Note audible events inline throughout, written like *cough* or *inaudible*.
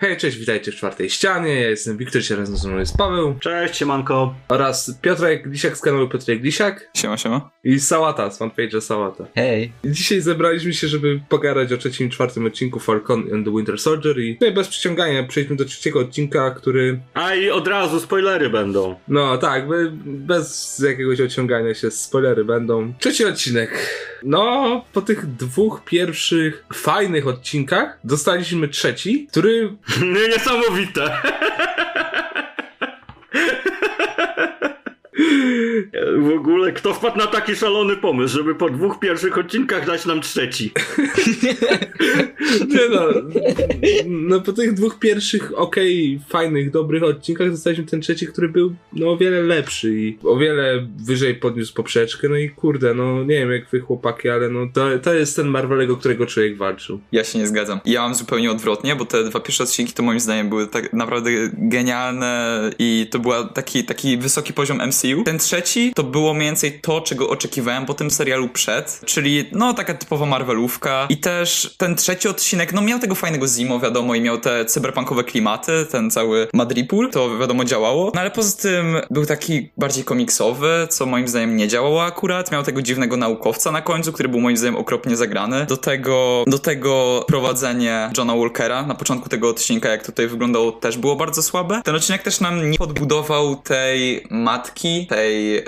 Hej, cześć, witajcie w czwartej ścianie. Ja jestem Wiktor, się razem ze mną jest Paweł Cześć, siemanko. oraz Piotrek Glisiak z kanału Piotrek Glisiak Siema, siema. i Sałata z fanpage'a Sałata. Hej. I dzisiaj zebraliśmy się, żeby pogadać o trzecim i czwartym odcinku Falcon and the Winter Soldier i tutaj bez przyciągania przejdźmy do trzeciego odcinka, który, A i od razu spoilery będą. no tak, be- bez jakiegoś ociągania się, spoilery będą. Trzeci odcinek. No, po tych dwóch pierwszych fajnych odcinkach dostaliśmy trzeci, który *laughs* Niesamowite. W ogóle kto wpadł na taki szalony pomysł, żeby po dwóch pierwszych odcinkach dać nam trzeci? *laughs* Nie no, no po tych dwóch pierwszych okej, fajnych, dobrych odcinkach dostaliśmy ten trzeci, który był no o wiele lepszy i o wiele wyżej podniósł poprzeczkę, no i kurde, no nie wiem jak wy chłopaki, ale no to, to jest ten Marvelego, o którego człowiek walczył. Ja się nie zgadzam. Ja mam zupełnie odwrotnie, bo te dwa pierwsze odcinki to moim zdaniem były tak naprawdę genialne i to był taki, taki wysoki poziom MCU. Ten trzeci to było mniej więcej to, czego oczekiwałem po tym serialu przed, czyli no taka typowa Marvelówka. I też ten trzeci odcinek, no miał tego fajnego Zimo, wiadomo, i miał te cyberpunkowe klimaty, ten cały Madripoor, to wiadomo działało, no ale poza tym był taki bardziej komiksowy, co moim zdaniem nie działało akurat, miał tego dziwnego naukowca na końcu, który był moim zdaniem okropnie zagrany, do tego, do tego prowadzenie Johna Walkera na początku tego odcinka, jak tutaj wyglądało, też było bardzo słabe. Ten odcinek też nam nie podbudował tej matki, tej... e,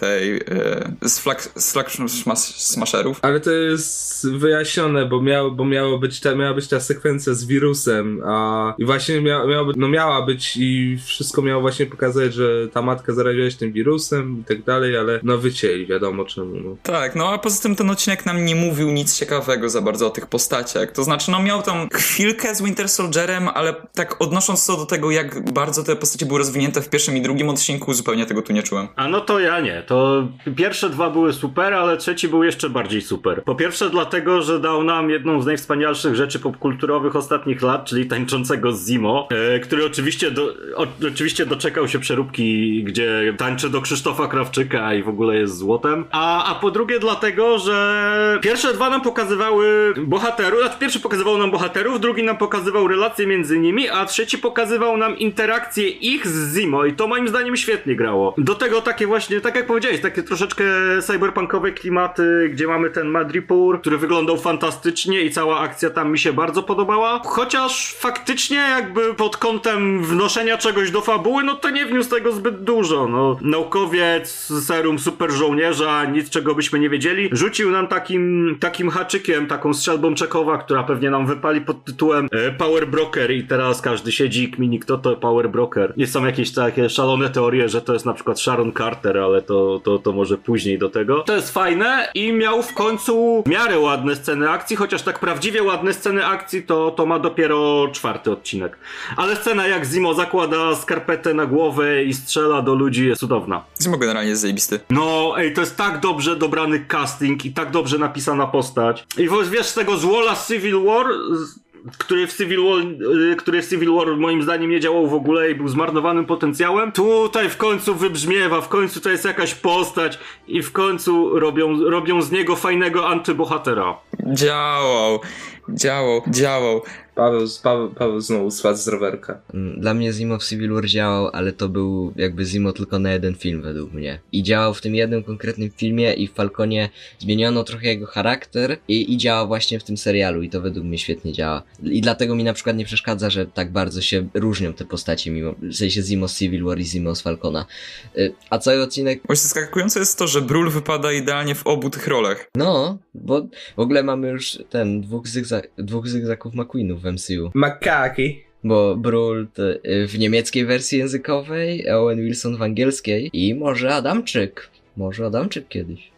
tej e, z flag, z flag smash- smasherów. Ale to jest wyjaśnione, bo, miał, bo miało być ta, miała być ta sekwencja z wirusem, a i właśnie mia, miała, być, no miała być i wszystko miało właśnie pokazać, że ta matka zaraziła się tym wirusem i tak dalej, ale no wycięli, wiadomo czemu. No. Tak, no a poza tym ten odcinek nam nie mówił nic ciekawego za bardzo o tych postaciach. To znaczy, no miał tam chwilkę z Winter Soldierem, ale tak odnosząc to do tego, jak bardzo te postacie były rozwinięte w pierwszym i drugim odcinku, zupełnie tego tu nie czułem. A no to ja nie. To pierwsze dwa były super, ale trzeci był jeszcze bardziej super. Po pierwsze dlatego, że dał nam jedną z najwspanialszych rzeczy popkulturowych ostatnich lat, czyli tańczącego z Zimo, e, który oczywiście, do, o, oczywiście doczekał się przeróbki, gdzie tańczy do Krzysztofa Krawczyka i w ogóle jest złotem. A, a po drugie dlatego, że pierwsze dwa nam pokazywały bohaterów, znaczy pierwszy pokazywał nam bohaterów, drugi nam pokazywał relacje między nimi, a trzeci pokazywał nam interakcje ich z Zimo i to moim zdaniem świetnie grało. Do tego takie właśnie, tak jak powiedziałeś, takie troszeczkę cyberpunkowe klimaty, gdzie mamy ten Madripoor, który wyglądał fantastycznie i cała akcja tam mi się bardzo podobała. Chociaż faktycznie jakby pod kątem wnoszenia czegoś do fabuły, no to nie wniósł tego zbyt dużo. No, naukowiec, serum super żołnierza, nic czego byśmy nie wiedzieli, rzucił nam takim, takim haczykiem, taką strzelbą Czekowa, która pewnie nam wypali pod tytułem e, Power Broker i teraz każdy siedzi i kmini, kto to Power Broker. Nie są jakieś takie szalone teorie, że to jest na przykład Sharon Carter, ale to, to, to może później do tego. To jest fajne i miał w końcu w miarę ładne sceny akcji, chociaż tak prawdziwie ładne sceny akcji to, to ma dopiero czwarty odcinek. Ale scena jak Zimo zakłada skarpetę na głowę i strzela do ludzi jest cudowna. Zimo generalnie jest zajebisty. No, ej, to jest tak dobrze dobrany casting i tak dobrze napisana postać. I wiesz, z tego złola Civil War, z- który w Civil War, y, który w Civil War moim zdaniem nie działał w ogóle i był zmarnowanym potencjałem, tutaj w końcu wybrzmiewa, w końcu to jest jakaś postać i w końcu robią, robią z niego fajnego antybohatera. Działał, działał, działał. Paweł, Paweł, Paweł znowu spadł z rowerka. Mm, Dla mnie Zimo w Civil War działał, ale to był jakby Zimo tylko na jeden film według mnie. I działał w tym jednym konkretnym filmie i w Falconie zmieniono trochę jego charakter i, i działa właśnie w tym serialu i to według mnie świetnie działa. I dlatego mi na przykład nie przeszkadza, że tak bardzo się różnią te postacie, mimo w sensie Zimo z Civil War i Zimo z Falcona. Y, A cały odcinek, Właśnie zaskakujące jest to, że Brul wypada idealnie w obu tych rolach. no, bo w ogóle mamy już ten dwóch, zygza, dwóch zygzaków McQueenów w MCU. Makaki. Bo Brul to, y, w niemieckiej wersji językowej, Owen Wilson w angielskiej i może Adamczyk. Może Adamczyk kiedyś.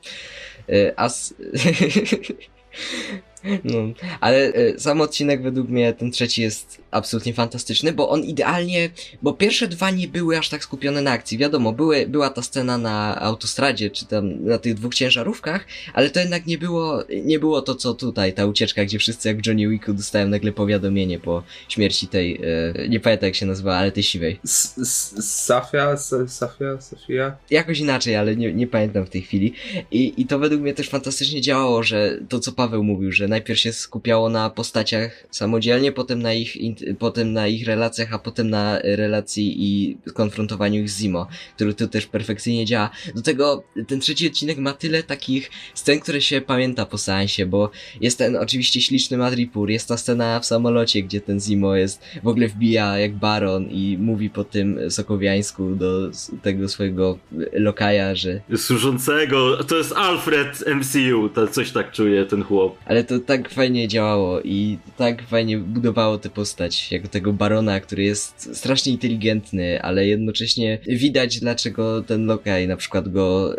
Y, A. *laughs* No, ale y, sam odcinek według mnie, ten trzeci jest absolutnie fantastyczny, bo on idealnie, bo pierwsze dwa nie były aż tak skupione na akcji. Wiadomo, były, była ta scena na autostradzie, czy tam na tych dwóch ciężarówkach, ale to jednak nie było, nie było to, co tutaj, ta ucieczka, gdzie wszyscy jak w Johnny Wicku dostają nagle powiadomienie po śmierci tej, e, nie pamiętam jak się nazywa, ale tej siwej. Safia? Safia? Sofia? Jakoś inaczej, ale nie, nie pamiętam w tej chwili. I, I to według mnie też fantastycznie działało, że to co Paweł mówił, że najpierw się skupiało na postaciach samodzielnie, potem na ich, potem na ich relacjach, a potem na relacji i konfrontowaniu ich z Zimo, który tu też perfekcyjnie działa. Do tego ten trzeci odcinek ma tyle takich scen, które się pamięta po seansie, bo jest ten oczywiście śliczny Madripur, jest ta scena w samolocie, gdzie ten Zimo jest, w ogóle wbija jak baron i mówi po tym sokowiańsku do tego swojego lokaja, że Służącego, to jest Alfred MCU, to coś tak czuje ten chłop. Ale to tak fajnie działało i tak fajnie budowało tę postać, jako tego barona, który jest strasznie inteligentny, ale jednocześnie widać, dlaczego ten lokaj na przykład go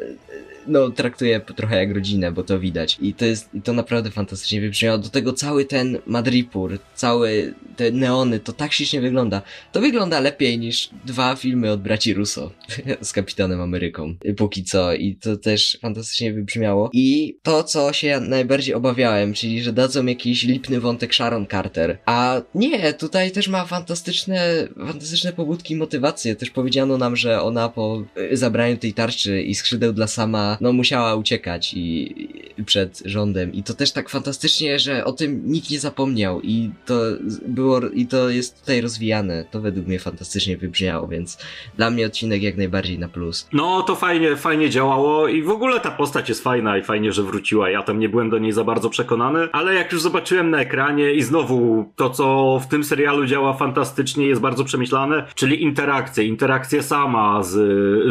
no, traktuje trochę jak rodzinę, bo to widać. I to jest, i to naprawdę fantastycznie wybrzmiało. Do tego cały ten Madripur, całe te neony, to tak ślicznie wygląda. To wygląda lepiej niż dwa filmy od braci Russo *laughs* z Kapitanem Ameryką. Póki co. I to też fantastycznie wybrzmiało. I to, co się najbardziej obawiałem, czyli, że dadzą jakiś lipny wątek Sharon Carter. A nie, tutaj też ma fantastyczne, fantastyczne pobudki i motywacje. Też powiedziano nam, że ona po y, zabraniu tej tarczy i skrzydeł dla sama, no musiała uciekać i, i przed rządem. I to też tak fantastycznie, że o tym nikt nie zapomniał i to z- było, i to jest tutaj rozwijane. To według mnie fantastycznie wybrzmiało, więc dla mnie odcinek jak najbardziej na plus. No, to fajnie, fajnie działało i w ogóle ta postać jest fajna i fajnie, że wróciła. Ja tam nie byłem do niej za bardzo przekonany, ale jak już zobaczyłem na ekranie i znowu to, co w tym serialu działa fantastycznie, jest bardzo przemyślane, czyli interakcje, interakcje sama z,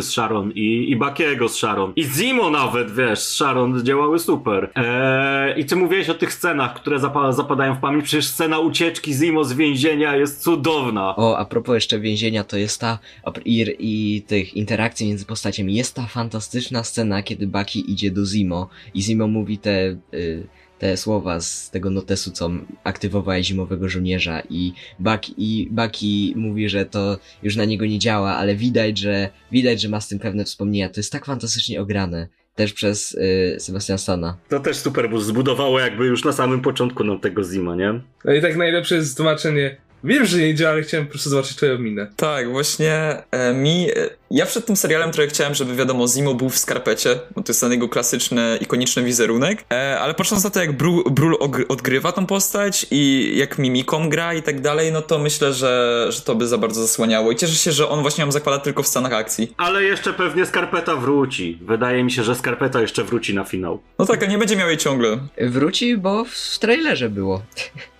z Sharon i, i Bakiego z Sharon. I Zimo nawet, wiesz, Sharon działały super. Eee, I ty mówiłeś o tych scenach, które zapa- zapadają w pamięć, przecież scena ucieczki Zimo z więzienia jest cudowna. O, a propos jeszcze więzienia, to jest ta i, i tych interakcji między postaciami. Jest ta fantastyczna scena, kiedy Baki idzie do Zimo i Zimo mówi te, y, te słowa z tego notesu, co aktywowała zimowego żołnierza i Baki, i Baki mówi, że to już na niego nie działa, ale widać, że widać, że ma z tym pewne wspomnienia. To jest tak fantastycznie ograne. Też przez y, Sebastian Stana. To też super, bo zbudowało jakby już na samym początku nam tego Zima, nie? No i tak najlepsze jest tłumaczenie. Wiem, że nie działa, ale chciałem po prostu zobaczyć twoją minę. Tak, właśnie e, mi. E, ja przed tym serialem trochę chciałem, żeby wiadomo, Zimo był w skarpecie, bo to jest ten jego klasyczny, ikoniczny wizerunek. E, ale patrząc na to, jak Brul, Brul odgrywa tą postać i jak mimiką gra i tak dalej, no to myślę, że, że to by za bardzo zasłaniało. I cieszę się, że on właśnie ją zakłada tylko w scenach akcji. Ale jeszcze pewnie Skarpeta wróci. Wydaje mi się, że Skarpeta jeszcze wróci na finał. No tak, a nie będzie miał jej ciągle. Wróci, bo w trailerze było.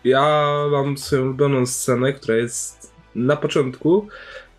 Ja mam swoją ulubioną scenę, która jest na początku,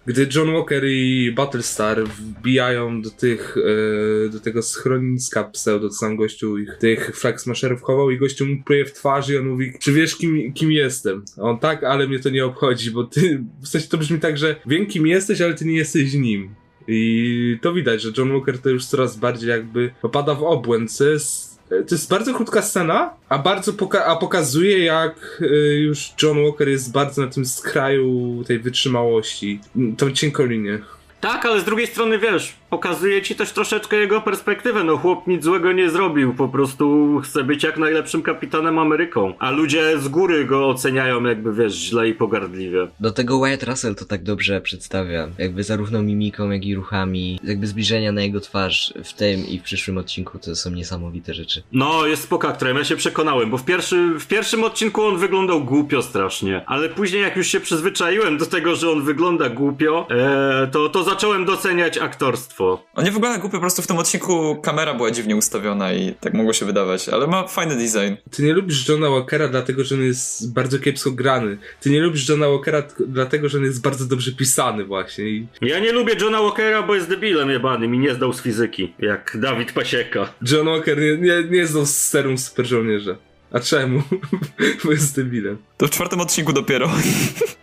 gdy John Walker i Battlestar wbijają do tych, e, do tego schroniska pseudo, co sam gościu ich, tych flag smasherów chował i gościu mu pluje w twarz i on mówi, czy wiesz kim, kim jestem? A on tak, ale mnie to nie obchodzi, bo ty, w sensie to brzmi tak, że wiem kim jesteś, ale ty nie jesteś nim. I to widać, że John Walker to już coraz bardziej jakby popada w obłęd, co jest to jest bardzo krótka scena, a bardzo poka- a pokazuje, jak y, już John Walker jest bardzo na tym skraju tej wytrzymałości. Tą cienką linię. Tak, ale z drugiej strony wiesz, pokazuje ci też troszeczkę jego perspektywę. No chłop nic złego nie zrobił, po prostu chce być jak najlepszym kapitanem Ameryką. A ludzie z góry go oceniają jakby wiesz, źle i pogardliwie. Do tego Wyatt Russell to tak dobrze przedstawia. Jakby zarówno mimiką, jak i ruchami. Jakby zbliżenia na jego twarz w tym i w przyszłym odcinku to są niesamowite rzeczy. No, jest spoko aktorem, ja się przekonałem, bo w, pierwszy, w pierwszym odcinku on wyglądał głupio strasznie, ale później jak już się przyzwyczaiłem do tego, że on wygląda głupio, e, to, to zacząłem doceniać aktorstwo. On nie wygląda głupio, po prostu w tym odcinku kamera była dziwnie ustawiona i tak mogło się wydawać, ale ma fajny design. Ty nie lubisz Johna Walkera dlatego, że on jest bardzo kiepsko grany. Ty nie lubisz Johna Walkera dlatego, że on jest bardzo dobrze pisany właśnie. I Ja nie lubię Johna Walkera, bo jest debilem jebanym i nie zdał z fizyki, jak Dawid Pasieka. John Walker nie, nie, nie znał z serum super żołnierza. A czemu? *laughs* Bo jest debilem. To w czwartym odcinku dopiero.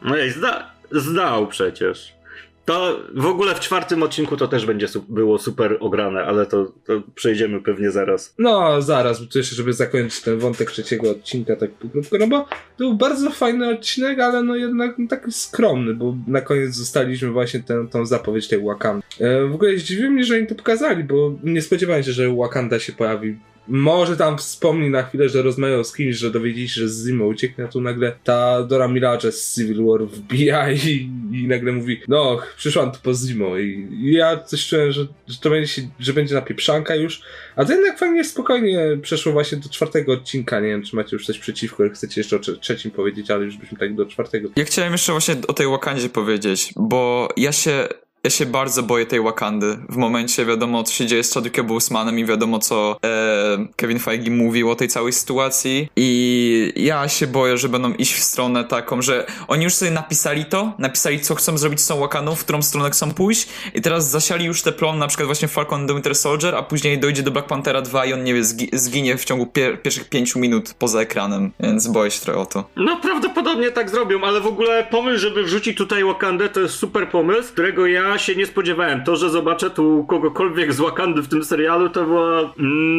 No ej, zda, zdał przecież. To w ogóle w czwartym odcinku to też będzie su- było super ograne, ale to, to przejdziemy pewnie zaraz. No, zaraz, bo to jeszcze, żeby zakończyć ten wątek trzeciego odcinka tak krótko, no bo to był bardzo fajny odcinek, ale no jednak no, taki skromny, bo na koniec zostaliśmy właśnie tę, tą zapowiedź tej Wakandy. E, w ogóle zdziwiło mnie, że oni to pokazali, bo nie spodziewałem się, że Wakanda się pojawi może tam wspomni na chwilę, że rozmawiał z kimś, że dowiedzieli się, że z Zimo ucieknie, a tu nagle ta Dora Milaje z Civil War wbija i, i nagle mówi, no, przyszłam tu po Zimo i, i ja coś czułem, że, że to będzie, się, że będzie napieprzanka już, a to jednak fajnie spokojnie przeszło właśnie do czwartego odcinka, nie wiem, czy macie już coś przeciwko, jak chcecie jeszcze o trze- trzecim powiedzieć, ale już byśmy tak do czwartego. Ja chciałem jeszcze właśnie o tej Wakandzie powiedzieć, bo ja się, ja się bardzo boję tej Wakandy. W momencie wiadomo, co się dzieje z Chadwickiem Bosemanem i wiadomo, co e, Kevin Feige mówił o tej całej sytuacji i ja się boję, że będą iść w stronę taką, że oni już sobie napisali to, napisali, co chcą zrobić z tą Wakandą, w którą stronę chcą pójść i teraz zasiali już te plon, na przykład właśnie Falcon the Winter Soldier, a później dojdzie do Black Panthera 2 i on, nie zgi- zginie w ciągu pier- pierwszych pięciu minut poza ekranem, więc boję się trochę o to. No prawdopodobnie tak zrobią, ale w ogóle pomysł, żeby wrzucić tutaj Wakandę to jest super pomysł, którego ja się nie spodziewałem. To, że zobaczę tu kogokolwiek z Wakandy w tym serialu, to była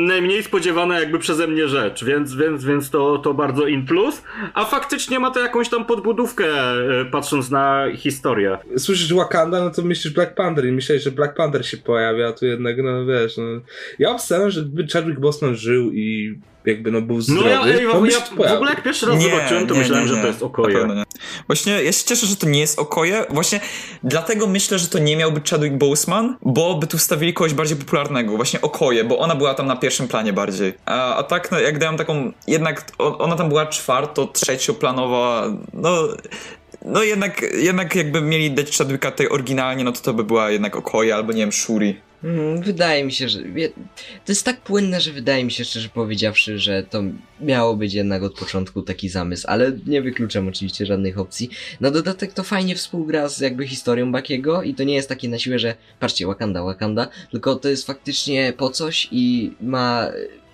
najmniej spodziewana jakby przeze mnie rzecz, więc, więc, więc to, to bardzo in plus. A faktycznie ma to jakąś tam podbudówkę, e, patrząc na historię. Słyszysz Wakanda, no to myślisz Black Panther i myślałeś, że Black Panther się pojawia, tu jednak, no wiesz, no... Ja obstawiam, że gdyby Chadwick Boseman żył i jakby no był No zdrowy, ja, ej, to ja, by się w ogóle jak pierwszy raz zobaczyłem, to myślałem, że to jest okoje. nie. Właśnie ja się cieszę, że to nie jest okoje. Właśnie dlatego myślę, że to nie miałby Chadwick Boseman, bo by tu wstawili kogoś bardziej popularnego. Właśnie okoje, bo ona była tam na pierwszym planie bardziej. A, a tak, no, jak dają taką, jednak ona tam była czwarto, trzecioplanowa, no... No jednak, jednak jakby mieli dać Chadwicka tej oryginalnie, no to to by była jednak okoje albo nie wiem, Shuri. Mm, Wydaje mi się, że. To jest tak płynne, że wydaje mi się szczerze powiedziawszy, że to miało być jednak od początku taki zamysł, ale nie wykluczam oczywiście żadnych opcji. Na dodatek to fajnie współgra z jakby historią Bakiego i to nie jest takie na siłę, że patrzcie, Wakanda, Wakanda, tylko to jest faktycznie po coś i ma,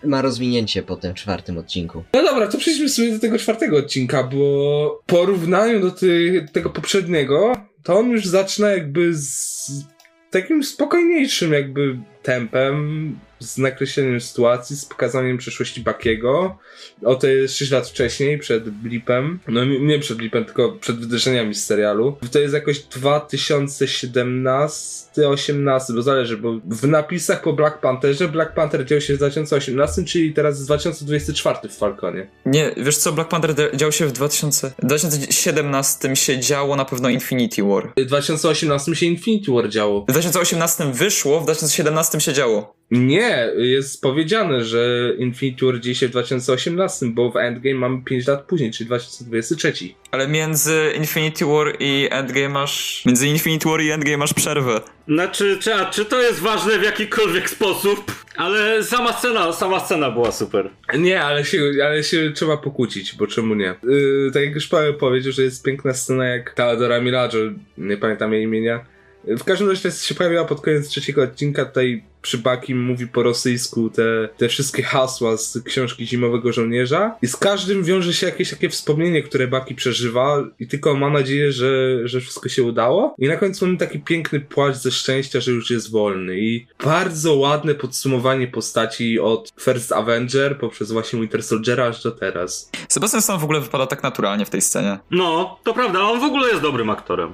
ma rozwinięcie po tym czwartym odcinku. No dobra, to przejdźmy sobie do tego czwartego odcinka, bo w porównaniu do ty, tego poprzedniego, to on już zaczyna jakby z takim spokojniejszym jakby tempem, z nakreśleniem sytuacji, z pokazaniem przeszłości Bakiego. O to jest 6 lat wcześniej, przed blipem. No nie przed blipem, tylko przed wydarzeniami z serialu. To jest jakoś 2017, 18, bo zależy, bo w napisach po Black Pantherze Black Panther dział się w 2018, czyli teraz jest 2024 w Falconie. Nie, wiesz co, Black Panther dział się w 2000, 2017 się działo na pewno Infinity War. W 2018 się Infinity War działo. W 2018 wyszło, w 2017 się działo. Nie, jest powiedziane, że Infinity War dzieje się w 2018, bo w Endgame mamy 5 lat później, czyli 2023. Ale między Infinity War i Endgame masz... Między Infinity War i Endgame masz przerwę. Znaczy, czy, a, czy to jest ważne w jakikolwiek sposób? Ale sama scena, sama scena była super. Nie, ale się, ale się trzeba pokłócić, bo czemu nie? Yy, tak jak już Paweł powiedział, że jest piękna scena jak ta Dora Milaje, nie pamiętam jej imienia. W każdym razie się pojawiła pod koniec trzeciego odcinka, tutaj przy Bakim mówi po rosyjsku te, te wszystkie hasła z książki Zimowego Żołnierza i z każdym wiąże się jakieś takie wspomnienie, które Baki przeżywa i tylko ma nadzieję, że, że wszystko się udało. I na końcu mamy taki piękny płacz ze szczęścia, że już jest wolny i bardzo ładne podsumowanie postaci od First Avenger poprzez właśnie Winter Soldiera aż do teraz. Sebastian Stan w ogóle wypada tak naturalnie w tej scenie. No, to prawda, on w ogóle jest dobrym aktorem.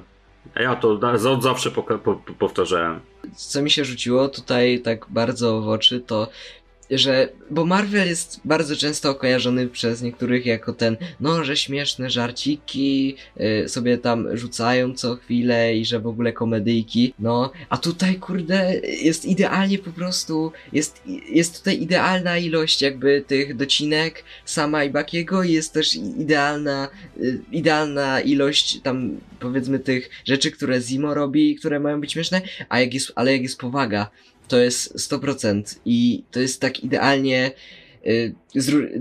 Ja to od zawsze poka- po, po, powtarzałem. Co mi się rzuciło tutaj tak bardzo w oczy, to że, bo Marvel jest bardzo często kojarzony przez niektórych jako ten, no, że śmieszne żarciki y, sobie tam rzucają co chwilę i że w ogóle komedyjki, no, a tutaj kurde jest idealnie po prostu, jest, jest tutaj idealna ilość jakby tych docinek sama i Bakiego i jest też idealna, y, idealna ilość tam powiedzmy tych rzeczy, które Zimo robi, które mają być śmieszne, a jak jest, ale jak jest powaga, to jest 100% i to jest tak idealnie y,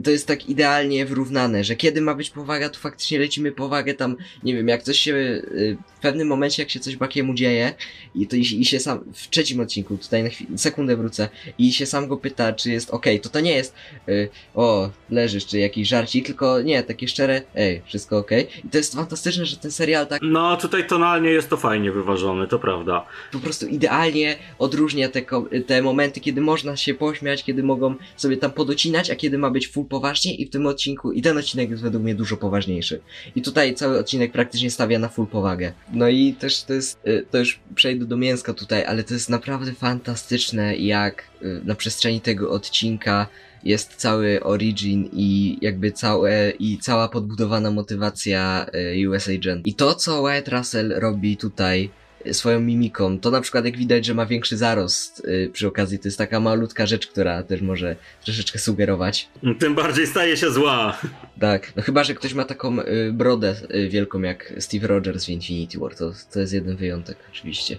to jest tak idealnie wyrównane, że kiedy ma być powaga, to faktycznie lecimy powagę tam, nie wiem, jak coś się y, w pewnym momencie, jak się coś Bakiemu dzieje i to i, i się sam, w trzecim odcinku, tutaj na chwilę, sekundę wrócę i się sam go pyta, czy jest okej, to to nie jest y, o, leżysz, czy jakiś żarcik, tylko nie, takie szczere, ej, wszystko okej i to jest fantastyczne, że ten serial tak No, tutaj tonalnie jest to fajnie wyważone, to prawda. po prostu idealnie odróżnia te, te momenty, kiedy można się pośmiać, kiedy mogą sobie tam podocinać, a kiedy ma być full poważnie i w tym odcinku, i ten odcinek jest według mnie dużo poważniejszy. I tutaj cały odcinek praktycznie stawia na full powagę. No i też to jest, y, to już przejdę do mięska tutaj, ale to jest naprawdę fantastyczne, jak y, na przestrzeni tego odcinka jest cały origin i jakby całe, i cała podbudowana motywacja e, US Agent. I to, co Wyatt Russell robi tutaj, swoją mimiką, to na przykład jak widać, że ma większy zarost y, przy okazji, to jest taka malutka rzecz, która też może troszeczkę sugerować. Tym bardziej staje się zła. Tak, no chyba, że ktoś ma taką y, brodę y, wielką jak Steve Rogers w Infinity War, to, to jest jeden wyjątek oczywiście.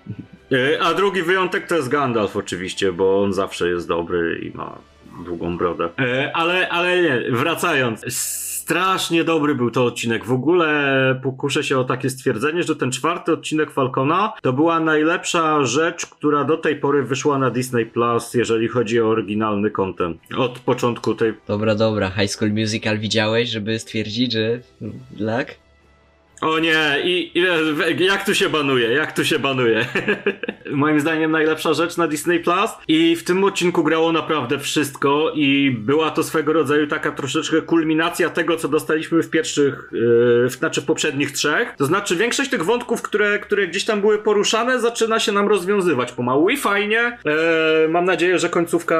A drugi wyjątek to jest Gandalf oczywiście, bo on zawsze jest dobry i ma długą brodę. Ale, ale nie, wracając. Strasznie dobry był to odcinek. W ogóle pokuszę się o takie stwierdzenie, że ten czwarty odcinek Falcona to była najlepsza rzecz, która do tej pory wyszła na Disney Plus, jeżeli chodzi o oryginalny content. Od początku tej Dobra, dobra, High School Musical widziałeś, żeby stwierdzić, że... Tak? O nie, i, i jak tu się banuje, jak tu się banuje. *laughs* Moim zdaniem najlepsza rzecz na Disney Plus i w tym odcinku grało naprawdę wszystko i była to swego rodzaju taka troszeczkę kulminacja tego, co dostaliśmy w pierwszych, yy, znaczy w poprzednich trzech. To znaczy większość tych wątków, które, które gdzieś tam były poruszane, zaczyna się nam rozwiązywać pomału i fajnie. E, mam nadzieję, że końcówka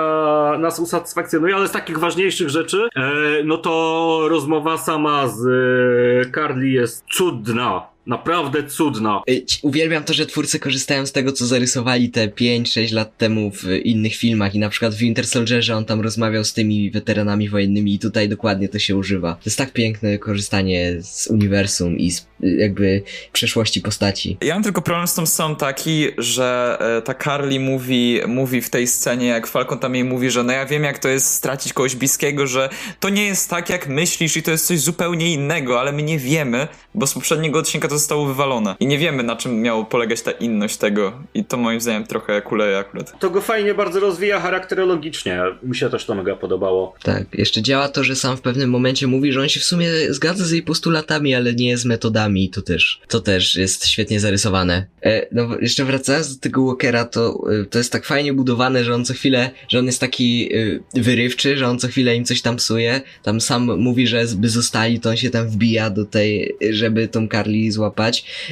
nas usatysfakcjonuje, ale z takich ważniejszych rzeczy, e, no to rozmowa sama z e, Carly jest cudna. Naprawdę cudna. Y, Uwielbiam to, że twórcy korzystają z tego, co zarysowali te 5-6 lat temu w innych filmach i na przykład w Winter Soldierze on tam rozmawiał z tymi weteranami wojennymi i tutaj dokładnie to się używa. To jest tak piękne korzystanie z uniwersum i z y, jakby przeszłości postaci. Ja mam tylko problem z tą sceną taki, że e, ta Carly mówi, mówi w tej scenie, jak Falcon tam jej mówi, że no ja wiem jak to jest stracić kogoś bliskiego, że to nie jest tak jak myślisz i to jest coś zupełnie innego, ale my nie wiemy, bo z poprzedniego odcinka to zostało wywalone. I nie wiemy na czym miało polegać ta inność tego. I to moim zdaniem trochę kuleje akurat. To go fajnie bardzo rozwija charakterologicznie. Mi się też to mega podobało. Tak, jeszcze działa to, że sam w pewnym momencie mówi, że on się w sumie zgadza z jej postulatami, ale nie z metodami i to też, to też jest świetnie zarysowane. E, no jeszcze wracając do tego Walkera, to, e, to jest tak fajnie budowane, że on co chwilę, że on jest taki e, wyrywczy, że on co chwilę im coś tam psuje, tam sam mówi, że by zostali, to on się tam wbija do tej, żeby tą Carly złapać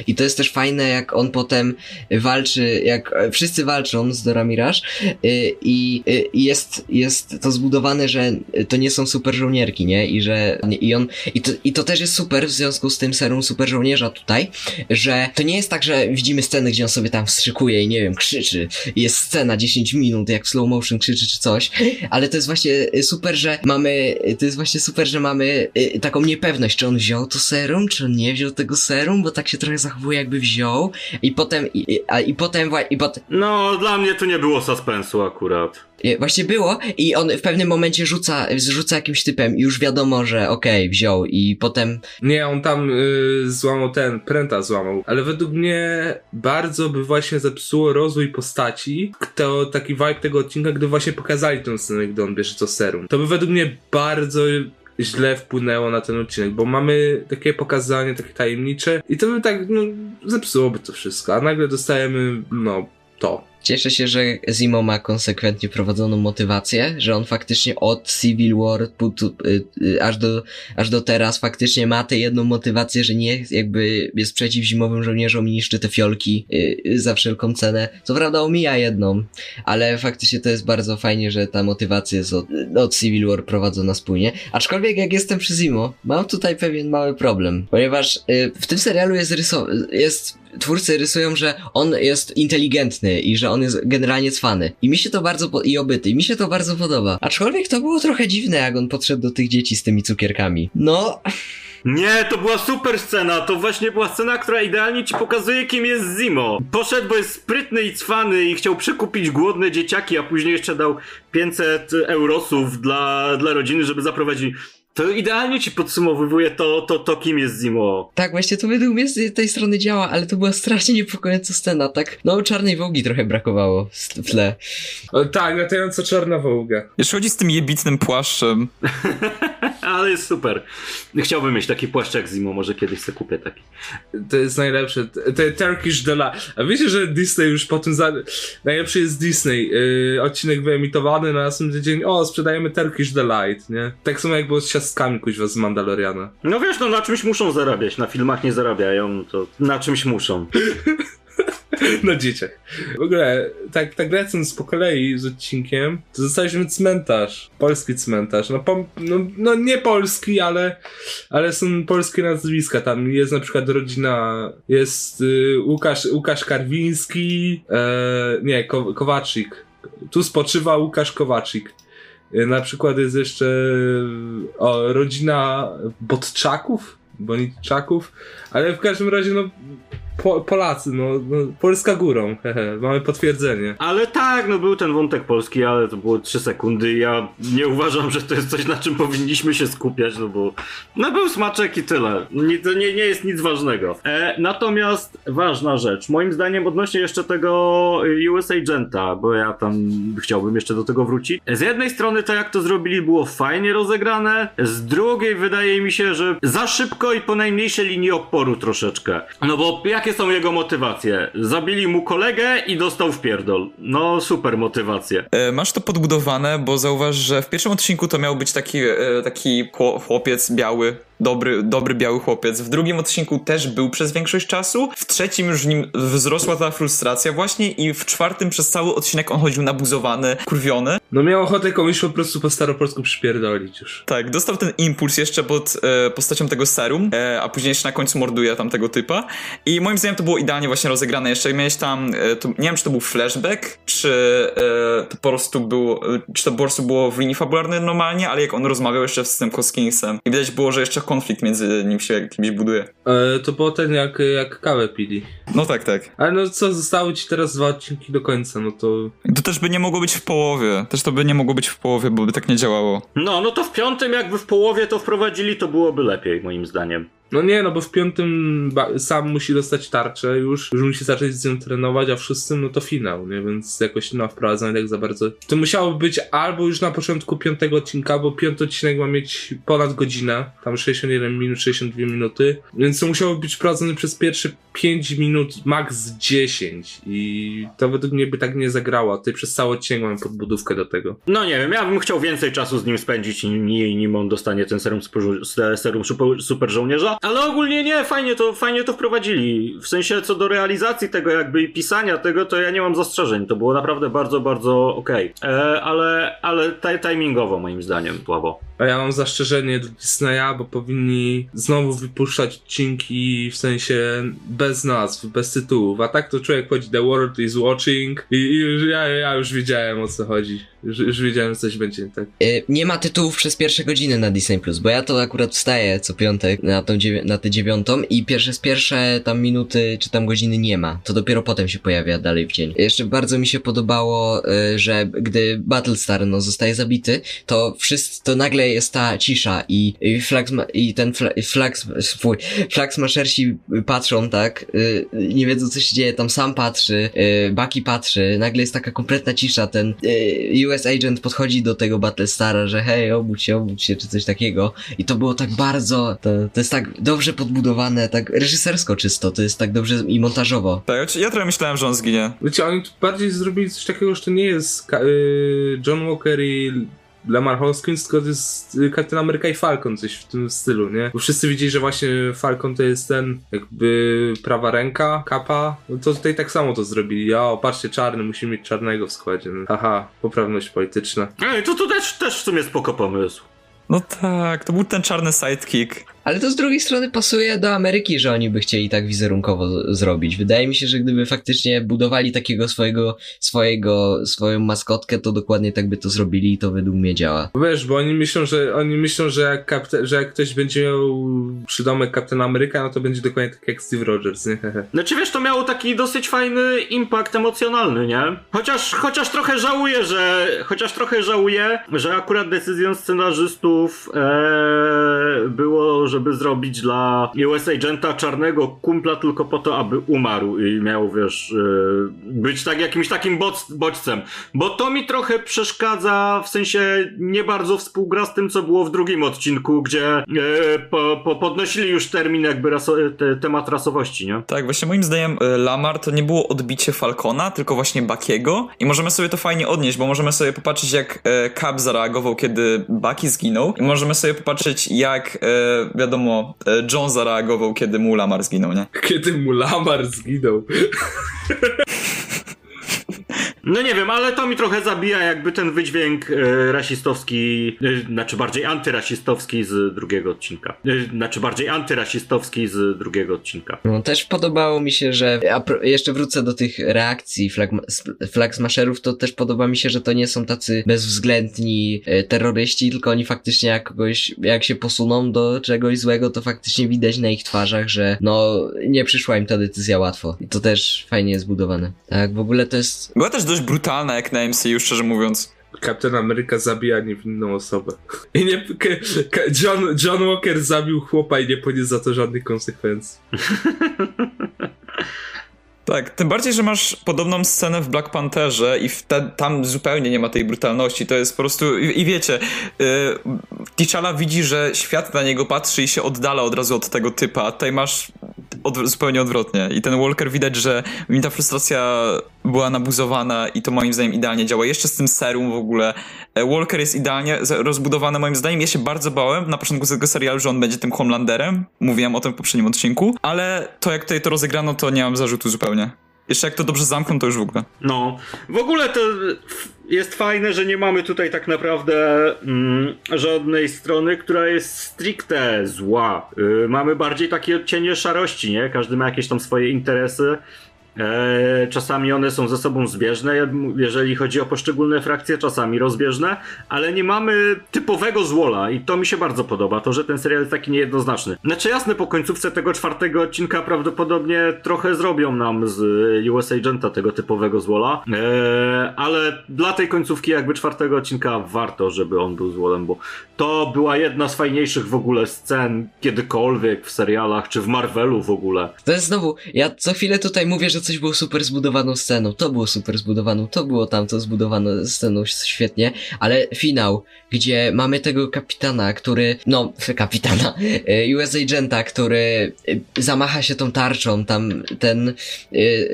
i to jest też fajne, jak on potem walczy, jak e, wszyscy walczą z Dora Mirage y, i jest, jest to zbudowane, że to nie są super żołnierki, nie? I że i on i to, i to też jest super w związku z tym serum super żołnierza tutaj, że to nie jest tak, że widzimy sceny, gdzie on sobie tam wstrzykuje i nie wiem, krzyczy. Jest scena 10 minut, jak w slow motion krzyczy czy coś, ale to jest właśnie super, że mamy, to jest właśnie super, że mamy y, taką niepewność, czy on wziął to serum, czy on nie wziął tego serum, bo tak się trochę zachowuje jakby wziął i potem, i, i, a, i potem, i potem, No, dla mnie to nie było suspensu akurat. nie, Właśnie było i on w pewnym momencie rzuca, rzuca jakimś typem i już wiadomo, że okej, wziął i potem Nie, on tam y, złamał ten, pręta złamał. Ale według mnie bardzo by właśnie zepsuło rozwój postaci, to taki vibe tego odcinka, gdy właśnie pokazali tę scenę, gdy on bierze to serum. To by według mnie bardzo źle wpłynęło na ten odcinek, bo mamy takie pokazanie, takie tajemnicze i to by tak, no, zepsułoby to wszystko, a nagle dostajemy, no, to. Cieszę się, że Zimo ma konsekwentnie prowadzoną motywację, że on faktycznie od Civil War pu- tu- y, y, aż, do, aż do teraz faktycznie ma tę jedną motywację, że nie jakby jest przeciw zimowym żołnierzom i niszczy te fiolki y, za wszelką cenę. Co prawda omija jedną, ale faktycznie to jest bardzo fajnie, że ta motywacja jest od, od Civil War prowadzona spójnie. Aczkolwiek jak jestem przy Zimo, mam tutaj pewien mały problem, ponieważ w tym serialu jest ryso- jest twórcy rysują, że on jest inteligentny i że on jest generalnie cwany. I mi się to bardzo po- i obyty. I mi się to bardzo podoba. Aczkolwiek to było trochę dziwne, jak on podszedł do tych dzieci z tymi cukierkami. No, Nie, to była super scena. To właśnie była scena, która idealnie ci pokazuje, kim jest Zimo. Poszedł, bo jest sprytny i cwany i chciał przekupić głodne dzieciaki, a później jeszcze dał 500 eurosów dla, dla rodziny, żeby zaprowadzić. To idealnie ci podsumowuje to, to, to kim jest Zimo. tak, właśnie to według mnie z tej strony działa, ale to była strasznie niepokojąca scena, tak? No, czarnej wołgi trochę brakowało w tle. O, tak, latająca czarna wołga. Jeszcze chodzi z tym jebitnym płaszczem. *laughs* Ale jest super. Chciałbym mieć taki płaszcz jak Zimo, może kiedyś sobie kupię taki. To jest najlepsze. Te Turkish Delight. A wiecie, że Disney już po tym za... Najlepszy jest Disney. Yy, odcinek wyemitowany, na następny dzień o, sprzedajemy Turkish Delight, nie? Tak samo jak było z ciastkami kuźwa z Mandaloriana. No wiesz, no na czymś muszą zarabiać. Na filmach nie zarabiają, to na czymś muszą. *laughs* na dzieciach. W ogóle, tak, tak lecąc po kolei z odcinkiem, to zostaliśmy cmentarz. Polski cmentarz. No, pom- no, no nie polski, ale, ale są polskie nazwiska. Tam jest na przykład rodzina, jest y, Łukasz, Łukasz Karwiński, e, nie, Ko- Kowaczyk. Tu spoczywa Łukasz Kowaczyk. Y, Na przykład jest jeszcze o, rodzina Botczaków, Bonitczaków, ale w każdym razie no po, Polacy, no, no Polska górą, *laughs* hehe, mamy potwierdzenie. Ale tak, no był ten wątek polski, ale to było 3 sekundy ja nie uważam, że to jest coś, na czym powinniśmy się skupiać, no bo no był smaczek i tyle. Nie, to nie, nie jest nic ważnego. E, natomiast ważna rzecz, moim zdaniem odnośnie jeszcze tego US Agenta, bo ja tam chciałbym jeszcze do tego wrócić. Z jednej strony to jak to zrobili było fajnie rozegrane, z drugiej wydaje mi się, że za szybko i po najmniejszej linii oporu troszeczkę. No bo jakie są jego motywacje? Zabili mu kolegę i dostał w pierdol. No super motywacje. E, Masz to podbudowane, bo zauważ, że w pierwszym odcinku to miał być taki, e, taki chło- chłopiec biały, dobry, dobry biały chłopiec. W drugim odcinku też był przez większość czasu. W trzecim już w nim wzrosła ta frustracja właśnie i w czwartym przez cały odcinek on chodził nabuzowany, kurwiony. No miał ochotę komuś po prostu po staropolsku przypierdolić już. Tak, dostał ten impuls jeszcze pod e, postacią tego serum, e, a później jeszcze na końcu morduje tam tego typa. I moim zdaniem to było idealnie właśnie rozegrane. Jeszcze miałeś tam, e, to, nie wiem czy to był flashback, czy e, to po prostu było, e, czy to po prostu było w linii fabularnej normalnie, ale jak on rozmawiał jeszcze z tym Hoskinsem i widać było, że jeszcze konflikt między nim się kimś buduje. E, to było ten jak, jak kawę pili. No tak, tak. Ale no co, zostały ci teraz dwa odcinki do końca, no to... To też by nie mogło być w połowie. Też to by nie mogło być w połowie, bo by tak nie działało. No, no to w piątym jakby w połowie to wprowadzili, to byłoby lepiej moim zdaniem. No nie, no bo w piątym sam musi dostać tarczę już, już musi zacząć z nią trenować, a w szóstym no to finał, nie? Więc jakoś nie ma wprowadzenia tak za bardzo. To musiało być albo już na początku piątego odcinka, bo piąty odcinek ma mieć ponad godzinę, tam 61 minut, 62 minuty, więc to musiało być wprowadzone przez pierwsze 5 minut, max 10 i to według mnie by tak nie zagrało, ty przez cały odcinek mam podbudówkę do tego. No nie wiem, ja bym chciał więcej czasu z nim spędzić, nim, nim on dostanie ten serum serum super żołnierza. Ale ogólnie nie, fajnie to, fajnie to wprowadzili. W sensie co do realizacji tego jakby i pisania tego, to ja nie mam zastrzeżeń. To było naprawdę bardzo, bardzo okej. E, Ale, ale taj, timingowo moim zdaniem słabo. A ja mam zastrzeżenie do Disneya, bo powinni znowu wypuszczać odcinki w sensie bez nazw, bez tytułów. A tak to człowiek chodzi The World is Watching i, i już, ja, ja już wiedziałem o co chodzi. Już, już wiedziałem, że coś będzie nie tak. Y, Nie ma tytułów przez pierwsze godziny na Disney+, bo ja to akurat wstaję co piątek na, tą dziewię- na tę dziewiątą i pierwsze z pierwsze tam minuty czy tam godziny nie ma. To dopiero potem się pojawia dalej w dzień. Jeszcze bardzo mi się podobało, y, że gdy Battlestar no, zostaje zabity, to wszyscy, to nagle jest ta cisza i, i, flag, i ten fla, flag, fuj, flag smashersi patrzą, tak, y, nie wiedzą co się dzieje, tam sam patrzy, y, Bucky patrzy, nagle jest taka kompletna cisza, ten US Agent podchodzi do tego Battlestara, że hej, obudź się, obudź się, czy coś takiego i to było tak bardzo, to, to jest tak dobrze podbudowane, tak reżysersko czysto, to jest tak dobrze i montażowo. Tak, ja trochę myślałem, że on zginie. Wiecie, oni tu bardziej zrobili coś takiego, że to nie jest ka- y, John Walker i Lamar Hoskins, tylko to jest y, Captain America i Falcon, coś w tym stylu, nie? Bo wszyscy widzieli, że właśnie Falcon to jest ten jakby prawa ręka, kapa, no to tutaj tak samo to zrobili. O, patrzcie, czarny, musimy mieć czarnego w składzie. No. Haha, poprawność polityczna. Ej, to, to też, też w sumie spoko pomysł. No tak, to był ten czarny sidekick. Ale to z drugiej strony pasuje do Ameryki, że oni by chcieli tak wizerunkowo zrobić. Wydaje mi się, że gdyby faktycznie budowali takiego swojego, swojego, swoją maskotkę, to dokładnie tak by to zrobili i to według mnie działa. Wiesz, bo oni myślą, że oni myślą, że jak, kapte- że jak ktoś będzie miał przydomek Captain Ameryka, no to będzie dokładnie tak jak Steve Rogers, nie? *laughs* Hehe. Znaczy wiesz, to miało taki dosyć fajny impact emocjonalny, nie? Chociaż, chociaż trochę żałuję, że chociaż trochę żałuję, że akurat decyzją scenarzystów e, było, żeby zrobić dla US Agenta czarnego kumpla tylko po to, aby umarł i miał, wiesz, e, być tak jakimś takim boc, bodźcem. Bo to mi trochę przeszkadza, w sensie nie bardzo współgra z tym, co było w drugim odcinku, gdzie e, po, po, podnosili już termin jakby raso, te, temat rasowości, nie? Tak, właśnie moim zdaniem Lamar to nie było odbicie Falcona, tylko właśnie Bakiego i możemy sobie to fajnie odnieść, bo możemy sobie popatrzeć jak e, Cap zareagował, kiedy Bucky zginął i możemy sobie popatrzeć jak, e, wiadomo, e, John zareagował, kiedy mu Lamar zginął, nie? Kiedy mu Lamar zginął. *laughs* No nie wiem, ale to mi trochę zabija jakby ten wydźwięk e, rasistowski, e, znaczy bardziej antyrasistowski z drugiego odcinka. E, znaczy bardziej antyrasistowski z drugiego odcinka. No, też podobało mi się, że. A pro, jeszcze wrócę do tych reakcji flag, flag smasherów, to też podoba mi się, że to nie są tacy bezwzględni e, terroryści, tylko oni faktycznie jak kogoś, jak się posuną do czegoś złego, to faktycznie widać na ich twarzach, że no nie przyszła im ta decyzja łatwo. I to też fajnie jest zbudowane. Tak, w ogóle to jest. Była też dość brutalna jak na MCU, szczerze mówiąc. Kapitan Ameryka zabija niewinną osobę. I nie, John, John Walker zabił chłopa i nie poniósł za to żadnych konsekwencji. *laughs* Tak, tym bardziej, że masz podobną scenę w Black Pantherze i te, tam zupełnie nie ma tej brutalności. To jest po prostu. I, i wiecie, yy, T'Challa widzi, że świat na niego patrzy i się oddala od razu od tego typa. Tutaj masz od, zupełnie odwrotnie. I ten Walker widać, że mi ta frustracja była nabuzowana i to moim zdaniem idealnie działa. Jeszcze z tym serum w ogóle. E, Walker jest idealnie rozbudowany moim zdaniem. Ja się bardzo bałem na początku tego serialu, że on będzie tym Homelanderem. Mówiłem o tym w poprzednim odcinku. Ale to jak tutaj to rozegrano, to nie mam zarzutu zupełnie. Jeszcze jak to dobrze zamkną, to już w ogóle. No, w ogóle to jest fajne, że nie mamy tutaj tak naprawdę mm, żadnej strony, która jest stricte zła. Yy, mamy bardziej takie odcienie szarości, nie? Każdy ma jakieś tam swoje interesy. E, czasami one są ze sobą zbieżne, jeżeli chodzi o poszczególne frakcje, czasami rozbieżne, ale nie mamy typowego złola i to mi się bardzo podoba, to, że ten serial jest taki niejednoznaczny. Znaczy jasne, po końcówce tego czwartego odcinka prawdopodobnie trochę zrobią nam z US Agenta tego typowego złola, e, ale dla tej końcówki jakby czwartego odcinka warto, żeby on był złolem, bo to była jedna z fajniejszych w ogóle scen kiedykolwiek w serialach, czy w Marvelu w ogóle. To jest znowu, ja co chwilę tutaj mówię, że coś było super zbudowaną sceną, to było super zbudowaną, to było tamto zbudowane sceną świetnie, ale finał, gdzie mamy tego kapitana, który, no, *laughs* kapitana, e, US Agenta, który e, zamacha się tą tarczą, tam ten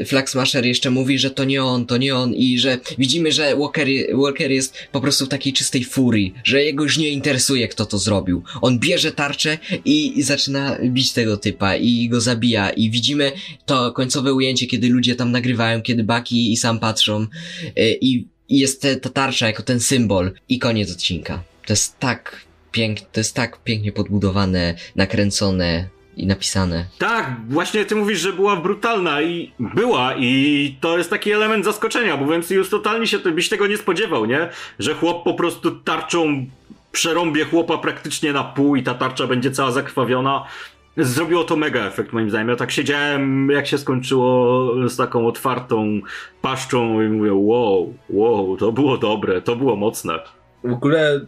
Flag Smasher jeszcze mówi, że to nie on, to nie on i że widzimy, że Walker, Walker jest po prostu w takiej czystej furii, że jego już nie interesuje, kto to zrobił. On bierze tarczę i zaczyna bić tego typa i go zabija i widzimy to końcowe ujęcie, kiedy kiedy ludzie tam nagrywają, kiedy Baki i sam patrzą y, i, jest ta tarcza jako ten symbol i koniec odcinka. To jest tak piękne, to jest tak pięknie podbudowane, nakręcone, i napisane. Tak, właśnie ty mówisz, że była brutalna i była i to jest taki element zaskoczenia, bo więc już totalnie się byś tego nie spodziewał, nie? Że chłop po prostu tarczą przerąbie chłopa praktycznie na pół i ta tarcza będzie cała zakrwawiona. Zrobiło to mega efekt moim zdaniem. Ja tak siedziałem, jak się skończyło z taką otwartą paszczą i mówię, wow, wow, to było dobre, to było mocne. W ogóle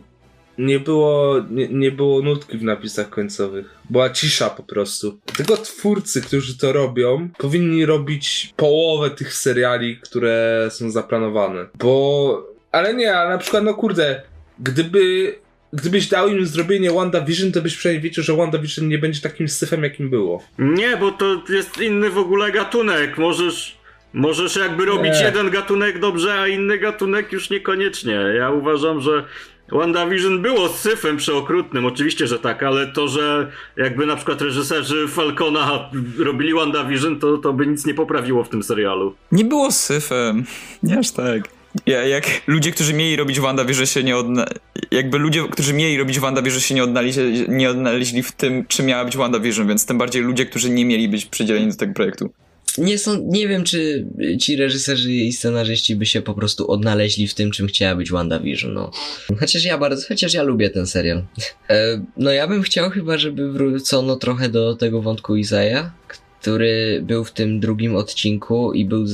nie było, nie, nie było nutki w napisach końcowych. Była cisza po prostu. Tylko twórcy, którzy to robią, powinni robić połowę tych seriali, które są zaplanowane. Bo... Ale nie, ale na przykład, no kurde, gdyby gdybyś dał im zrobienie WandaVision, to byś przynajmniej wiedział, że WandaVision nie będzie takim syfem, jakim było. Nie, bo to jest inny w ogóle gatunek. Możesz. Możesz jakby robić nie. jeden gatunek dobrze, a inny gatunek już niekoniecznie. Ja uważam, że WandaVision było syfem przeokrutnym, oczywiście, że tak, ale to, że jakby na przykład reżyserzy Falcona robili WandaVision, to, to by nic nie poprawiło w tym serialu. Nie było syfem, nie aż tak. Ja, jak ludzie, którzy mieli robić WandaVision się nie odna... Jakby ludzie, którzy mieli robić WandaVision się nie odnaleźli, nie odnaleźli w tym, czym miała być WandaVision, więc tym bardziej ludzie, którzy nie mieli być przydzieleni do tego projektu. Nie, są, nie wiem, czy ci reżyserzy i scenarzyści by się po prostu odnaleźli w tym, czym chciała być WandaVision, no. Chociaż ja bardzo, chociaż ja lubię ten serial. E, no ja bym chciał chyba, żeby wrócono trochę do tego wątku Izaja, który był w tym drugim odcinku i był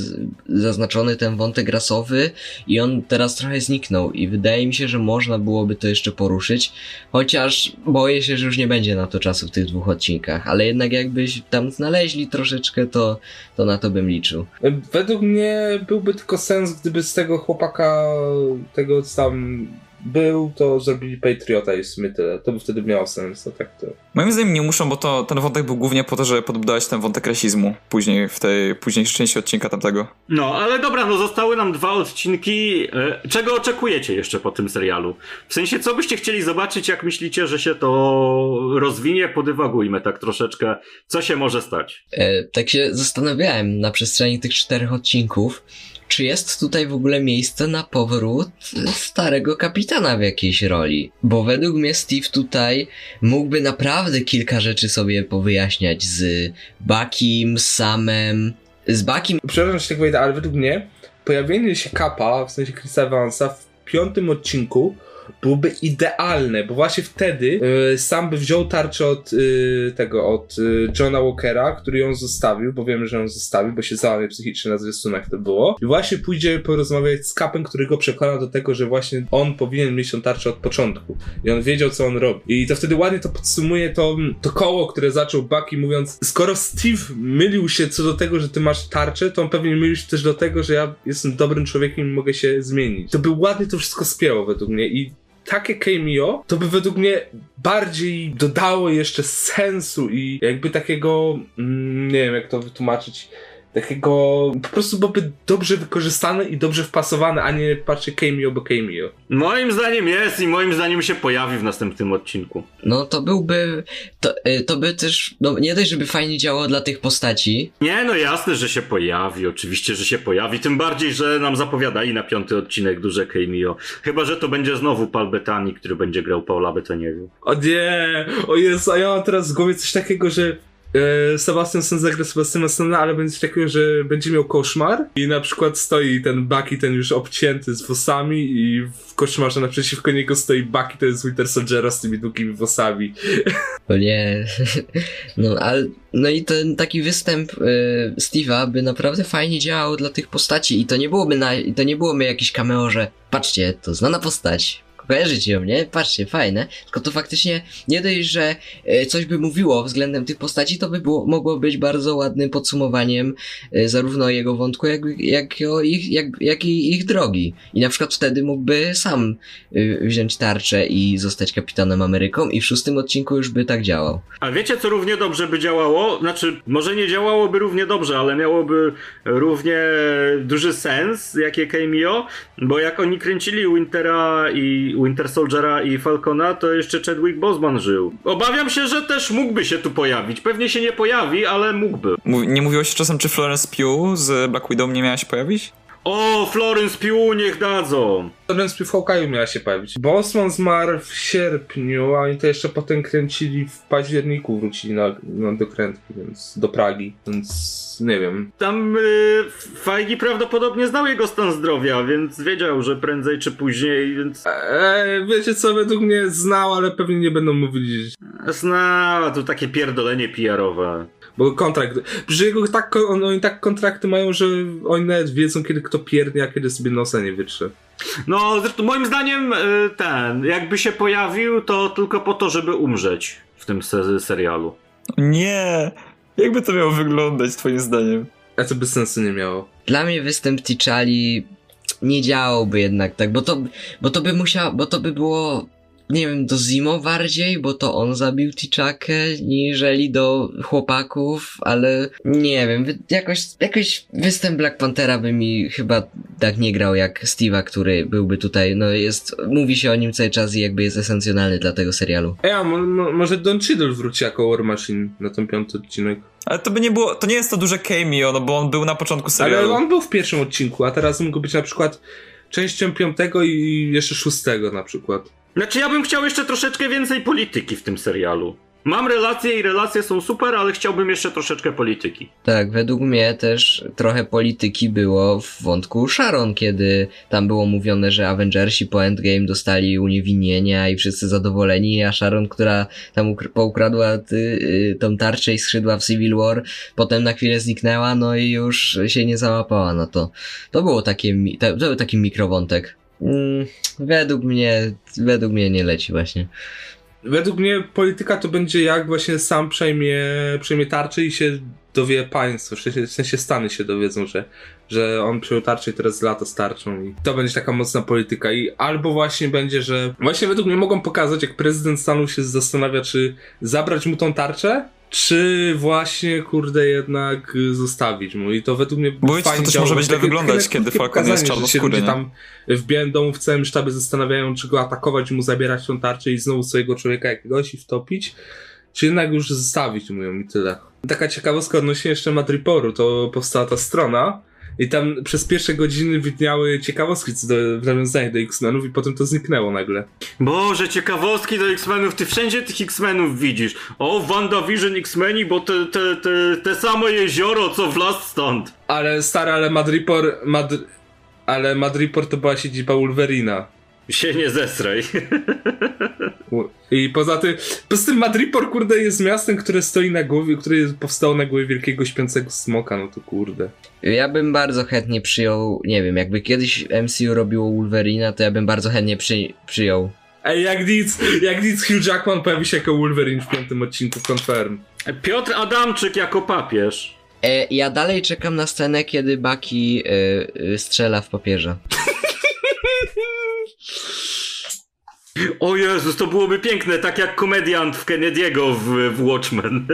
zaznaczony ten wątek rasowy i on teraz trochę zniknął i wydaje mi się, że można byłoby to jeszcze poruszyć, chociaż boję się, że już nie będzie na to czasu w tych dwóch odcinkach, ale jednak jakbyś tam znaleźli troszeczkę, to, to na to bym liczył. Według mnie byłby tylko sens, gdyby z tego chłopaka, tego tam był, to zrobili Patriota i w sumie tyle. To by wtedy miało sens, a tak to... Moim zdaniem nie muszą, bo to, ten wątek był głównie po to, żeby podbudować ten wątek rasizmu później, w tej późniejszej części odcinka tamtego. No, ale dobra, no zostały nam dwa odcinki. E, Czego oczekujecie jeszcze po tym serialu? W sensie, co byście chcieli zobaczyć, jak myślicie, że się to rozwinie? Podywagujmy tak troszeczkę. Co się może stać? E, tak się zastanawiałem na przestrzeni tych czterech odcinków, czy jest tutaj w ogóle miejsce na powrót starego kapitana w jakiejś roli? Bo według mnie Steve tutaj mógłby naprawdę kilka rzeczy sobie powyjaśniać z Bakim, Samem, z Bakim Przepraszam, że tak wejdę, ale według mnie pojawienie się Kapa, w sensie Chrisa Evansa w piątym odcinku byłoby idealne, bo właśnie wtedy y, sam by wziął tarczę od y, tego, od y, Johna Walkera, który ją zostawił, bo wiemy, że ją zostawił, bo się załamie psychicznie na zwiastunach to było. I właśnie pójdzie porozmawiać z Kapem, który go przekona do tego, że właśnie on powinien mieć tą tarczę od początku. I on wiedział, co on robi. I to wtedy ładnie to podsumuje to, to koło, które zaczął Bucky mówiąc, skoro Steve mylił się co do tego, że ty masz tarczę, to on pewnie mylił się też do tego, że ja jestem dobrym człowiekiem i mogę się zmienić. To by ładnie to wszystko spięło według mnie i takie cameo, to by według mnie bardziej dodało jeszcze sensu i jakby takiego, mm, nie wiem jak to wytłumaczyć, takiego, po prostu byłoby dobrze wykorzystane i dobrze wpasowane, a nie patrzę cameo, bo cameo. Moim zdaniem jest i moim zdaniem się pojawi w następnym odcinku. No to byłby, to, y, to by też, no nie dość, żeby fajnie działało dla tych postaci, Nie, no jasne, że się pojawi, oczywiście, że się pojawi, tym bardziej, że nam zapowiadali na piąty odcinek duże cameo. Chyba, że to będzie znowu Paul Bettany, który będzie grał Paula Bettaniego. O nie, o Jezu, a ja mam teraz w głowie coś takiego, że Sebastian Stan zagra Sebastiana Stana, ale będzie takiego, że będzie miał koszmar i na przykład stoi ten Bucky, ten już obcięty z włosami i w koszmarze naprzeciwko niego stoi Bucky, to jest Winter Soldiera z tymi długimi włosami. bo nie, *laughs* no ale, no i ten taki występ y, Steve'a by naprawdę fajnie działał dla tych postaci i to nie byłoby na, to nie byłoby jakieś cameo, że patrzcie, to znana postać, kojarzycie ją, nie? Patrzcie, fajne. Tylko to faktycznie nie dość, że e, coś by mówiło względem tych postaci, to by było, mogło być bardzo ładnym podsumowaniem e, zarówno jego wątku, jak, jak, ich, jak, jak i ich drogi. I na przykład wtedy mógłby sam e, wziąć tarczę i zostać kapitanem Ameryką i w szóstym odcinku już by tak działał. A wiecie, co równie dobrze by działało? Znaczy, może nie działałoby równie dobrze, ale miałoby równie duży sens, jakie cameo, bo jak oni kręcili Wintera i Winter Soldiera i Falcona, to jeszcze Chadwick Boseman żył. Obawiam się, że też mógłby się tu pojawić. Pewnie się nie pojawi, ale mógłby. Mów- Nie mówiło się czasem, czy Florence Pugh z Black Widow nie miała się pojawić? O, Florence Pugh niech dadzą! Ten w Hawkeye'u miała się pojawić. Bosman zmarł w sierpniu, a oni to jeszcze potem kręcili w październiku, wrócili na, na dokrętki, więc do Pragi, więc nie wiem. Tam yy, Feige prawdopodobnie znał jego stan zdrowia, więc wiedział, że prędzej czy później, więc Eee, wiecie co, według mnie znał, ale pewnie nie będą mówili, znała to takie pierdolenie PR-owe. Bo kontrakt, że jego tak, on, oni tak kontrakty mają, że oni nawet wiedzą, kiedy kto pierdnie, a kiedy sobie nosa nie wytrze. No, zresztą moim zdaniem y, ten, jakby się pojawił, to tylko po to, żeby umrzeć w tym se- serialu. Nie! Jakby to miało wyglądać, twoim zdaniem? A co by sensu nie miało. Dla mnie występ T'Challi nie działałby jednak tak, bo to, bo to by musiał, bo to by było, nie wiem, do Zimo bardziej, bo to on zabił T'Chakę, niżeli do chłopaków, ale nie wiem, jakoś, jakoś występ Black Panthera by mi chyba tak nie grał jak Steve'a, który byłby tutaj, no jest, mówi się o nim cały czas i jakby jest esencjonalny dla tego serialu. Ej, a mo, mo, może Don Cheadle wróci jako War Machine na ten piąty odcinek. Ale to by nie było, to nie jest to duże cameo, no bo on był na początku serialu. Ale on był w pierwszym odcinku, a teraz mógł być na przykład częścią piątego i jeszcze szóstego na przykład. Znaczy, ja bym chciał jeszcze troszeczkę więcej polityki w tym serialu. Mam relacje i relacje są super, ale chciałbym jeszcze troszeczkę polityki. Tak, według mnie też trochę polityki było w wątku Sharon, kiedy tam było mówione, że Avengersi po Endgame dostali uniewinnienia i wszyscy zadowoleni, a Sharon, która tam ukr- poukradła ty, y, tą tarczę i skrzydła w Civil War, potem na chwilę zniknęła, no i już się nie załapała na to. To było takie, to, to był taki mikrowątek. Mm, według mnie, według mnie nie leci właśnie. według mnie polityka to będzie jak właśnie sam przejmie, przejmie tarczę i się dowie państwo, w sensie, w sensie Stany się dowiedzą, że, że on przejął tarczę i teraz lata z tarczą i to będzie taka mocna polityka i albo właśnie będzie, że właśnie według mnie mogą pokazać, jak prezydent Stanów się zastanawia, czy zabrać mu tą tarczę, czy właśnie, kurde, jednak zostawić mu. I to według mnie Bo wiecie, to też może źle wyglądać, kiedy Falcon jest czarnoskóry, nie? tam w Białym Domu w całym sztabie zastanawiają, czy go atakować, mu zabierać tą tarczę i znowu swojego człowieka jakiegoś i wtopić, czy jednak już zostawić mu ją i tyle. Taka ciekawostka odnośnie jeszcze Madriporu, to powstała ta strona i tam przez pierwsze godziny widniały ciekawostki co do w nawiązaniu do X-Menów i potem to zniknęło nagle. Boże, ciekawostki do X-Menów, ty wszędzie tych X-Menów widzisz. O, WandaVision X-Meni, bo te, te, te, te same jezioro, co w Last Stand. Ale stary, ale Madripor, Madr... ale Madripor to była siedziba Wolverina. Się nie zesraj. I poza tym, poza tym Madripor, kurde, jest miastem, które stoi na głowie, które jest- powstało na głowie wielkiego śpiącego smoka, no to kurde. Ja bym bardzo chętnie przyjął, nie wiem, jakby kiedyś MCU robiło Wolverina, to ja bym bardzo chętnie przy, przyjął. Ej, jak nic, jak nic Hugh Jackman pojawi się jako Wolverine w piątym odcinku Confirm. Piotr Adamczyk jako papież. E, ja dalej czekam na scenę, kiedy Baki e, e, strzela w papieża. O Jezus, to byłoby piękne, tak jak komediant w Kennedy'ego w, w Watchmen.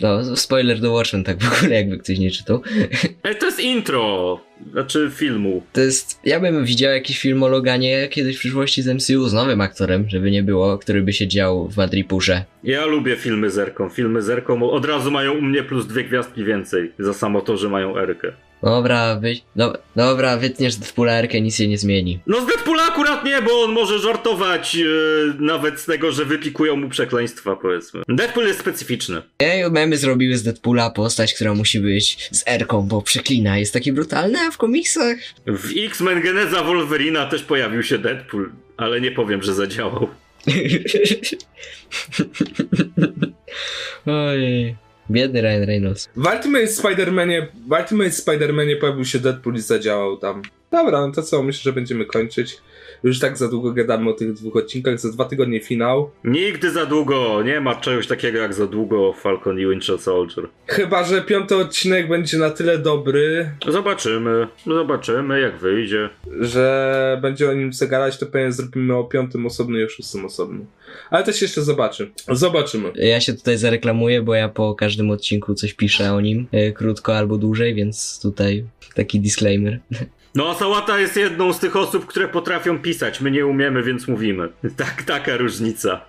No, spoiler do Watchmen, tak w ogóle, jakby ktoś nie czytał. Ej, to jest intro, znaczy filmu. To jest, ja bym widział jakiś film o Loganie kiedyś w przyszłości z MCU z nowym aktorem, żeby nie było, który by się dział w Madripurze. Ja lubię filmy z Erką. Filmy z Erką od razu mają u mnie plus dwie gwiazdki więcej, za samo to, że mają Erkę. Dobra, wy, no, dobra, wytniesz Deadpoola Erkę, nic się nie zmieni. No z Deadpoola akurat nie, bo on może żartować e, nawet z tego, że wypikują mu przekleństwa, powiedzmy. Deadpool jest specyficzny. Ej, memy zrobiły z Deadpoola postać, która musi być z Erką, bo przeklina. Jest taki brutalny, a w komiksach... W X-Men Geneza Wolverina też pojawił się Deadpool, ale nie powiem, że zadziałał. *laughs* Ojej. Biedny Ryan Reynolds. W Ultimate Spider-Manie, w Ultimate Spider-Manie pojawił się Deadpool i zadziałał tam. Dobra, no to co, myślę, że będziemy kończyć. Już tak za długo gadamy o tych dwóch odcinkach, za dwa tygodnie finał. Nigdy za długo, nie ma czegoś takiego jak za długo Falcon i Winter Soldier. Chyba, że piąty odcinek będzie na tyle dobry, Zobaczymy, zobaczymy jak wyjdzie. że będzie o nim zagadać, to pewnie zrobimy o piątym osobny i o szóstym osobny. Ale to się jeszcze zobaczy. Zobaczymy. Ja się tutaj zareklamuję, bo ja po każdym odcinku coś piszę o nim, e, krótko albo dłużej, więc tutaj taki disclaimer. *laughs* No a Sałata jest jedną z tych osób, które potrafią pisać, my nie umiemy, więc mówimy. Tak, taka różnica.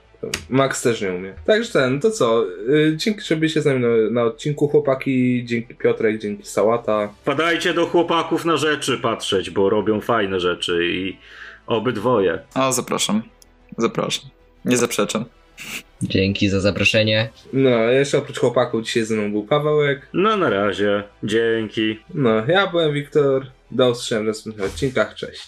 Max też nie umie. Także ten, to co? Yy, dzięki, że byliście z nami na, na odcinku, chłopaki. Dzięki Piotrek, dzięki Sałata. Wpadajcie do chłopaków na rzeczy patrzeć, bo robią fajne rzeczy i obydwoje. A, zapraszam. Zapraszam. Nie zaprzeczam. Dzięki za zaproszenie. No, jeszcze oprócz chłopaków dzisiaj ze mną był Pawełek. No na razie, dzięki. No, ja byłem Wiktor. Do usłyszenia w następnych odcinkach. Cześć.